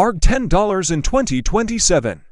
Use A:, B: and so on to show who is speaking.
A: ARG $10 in 2027.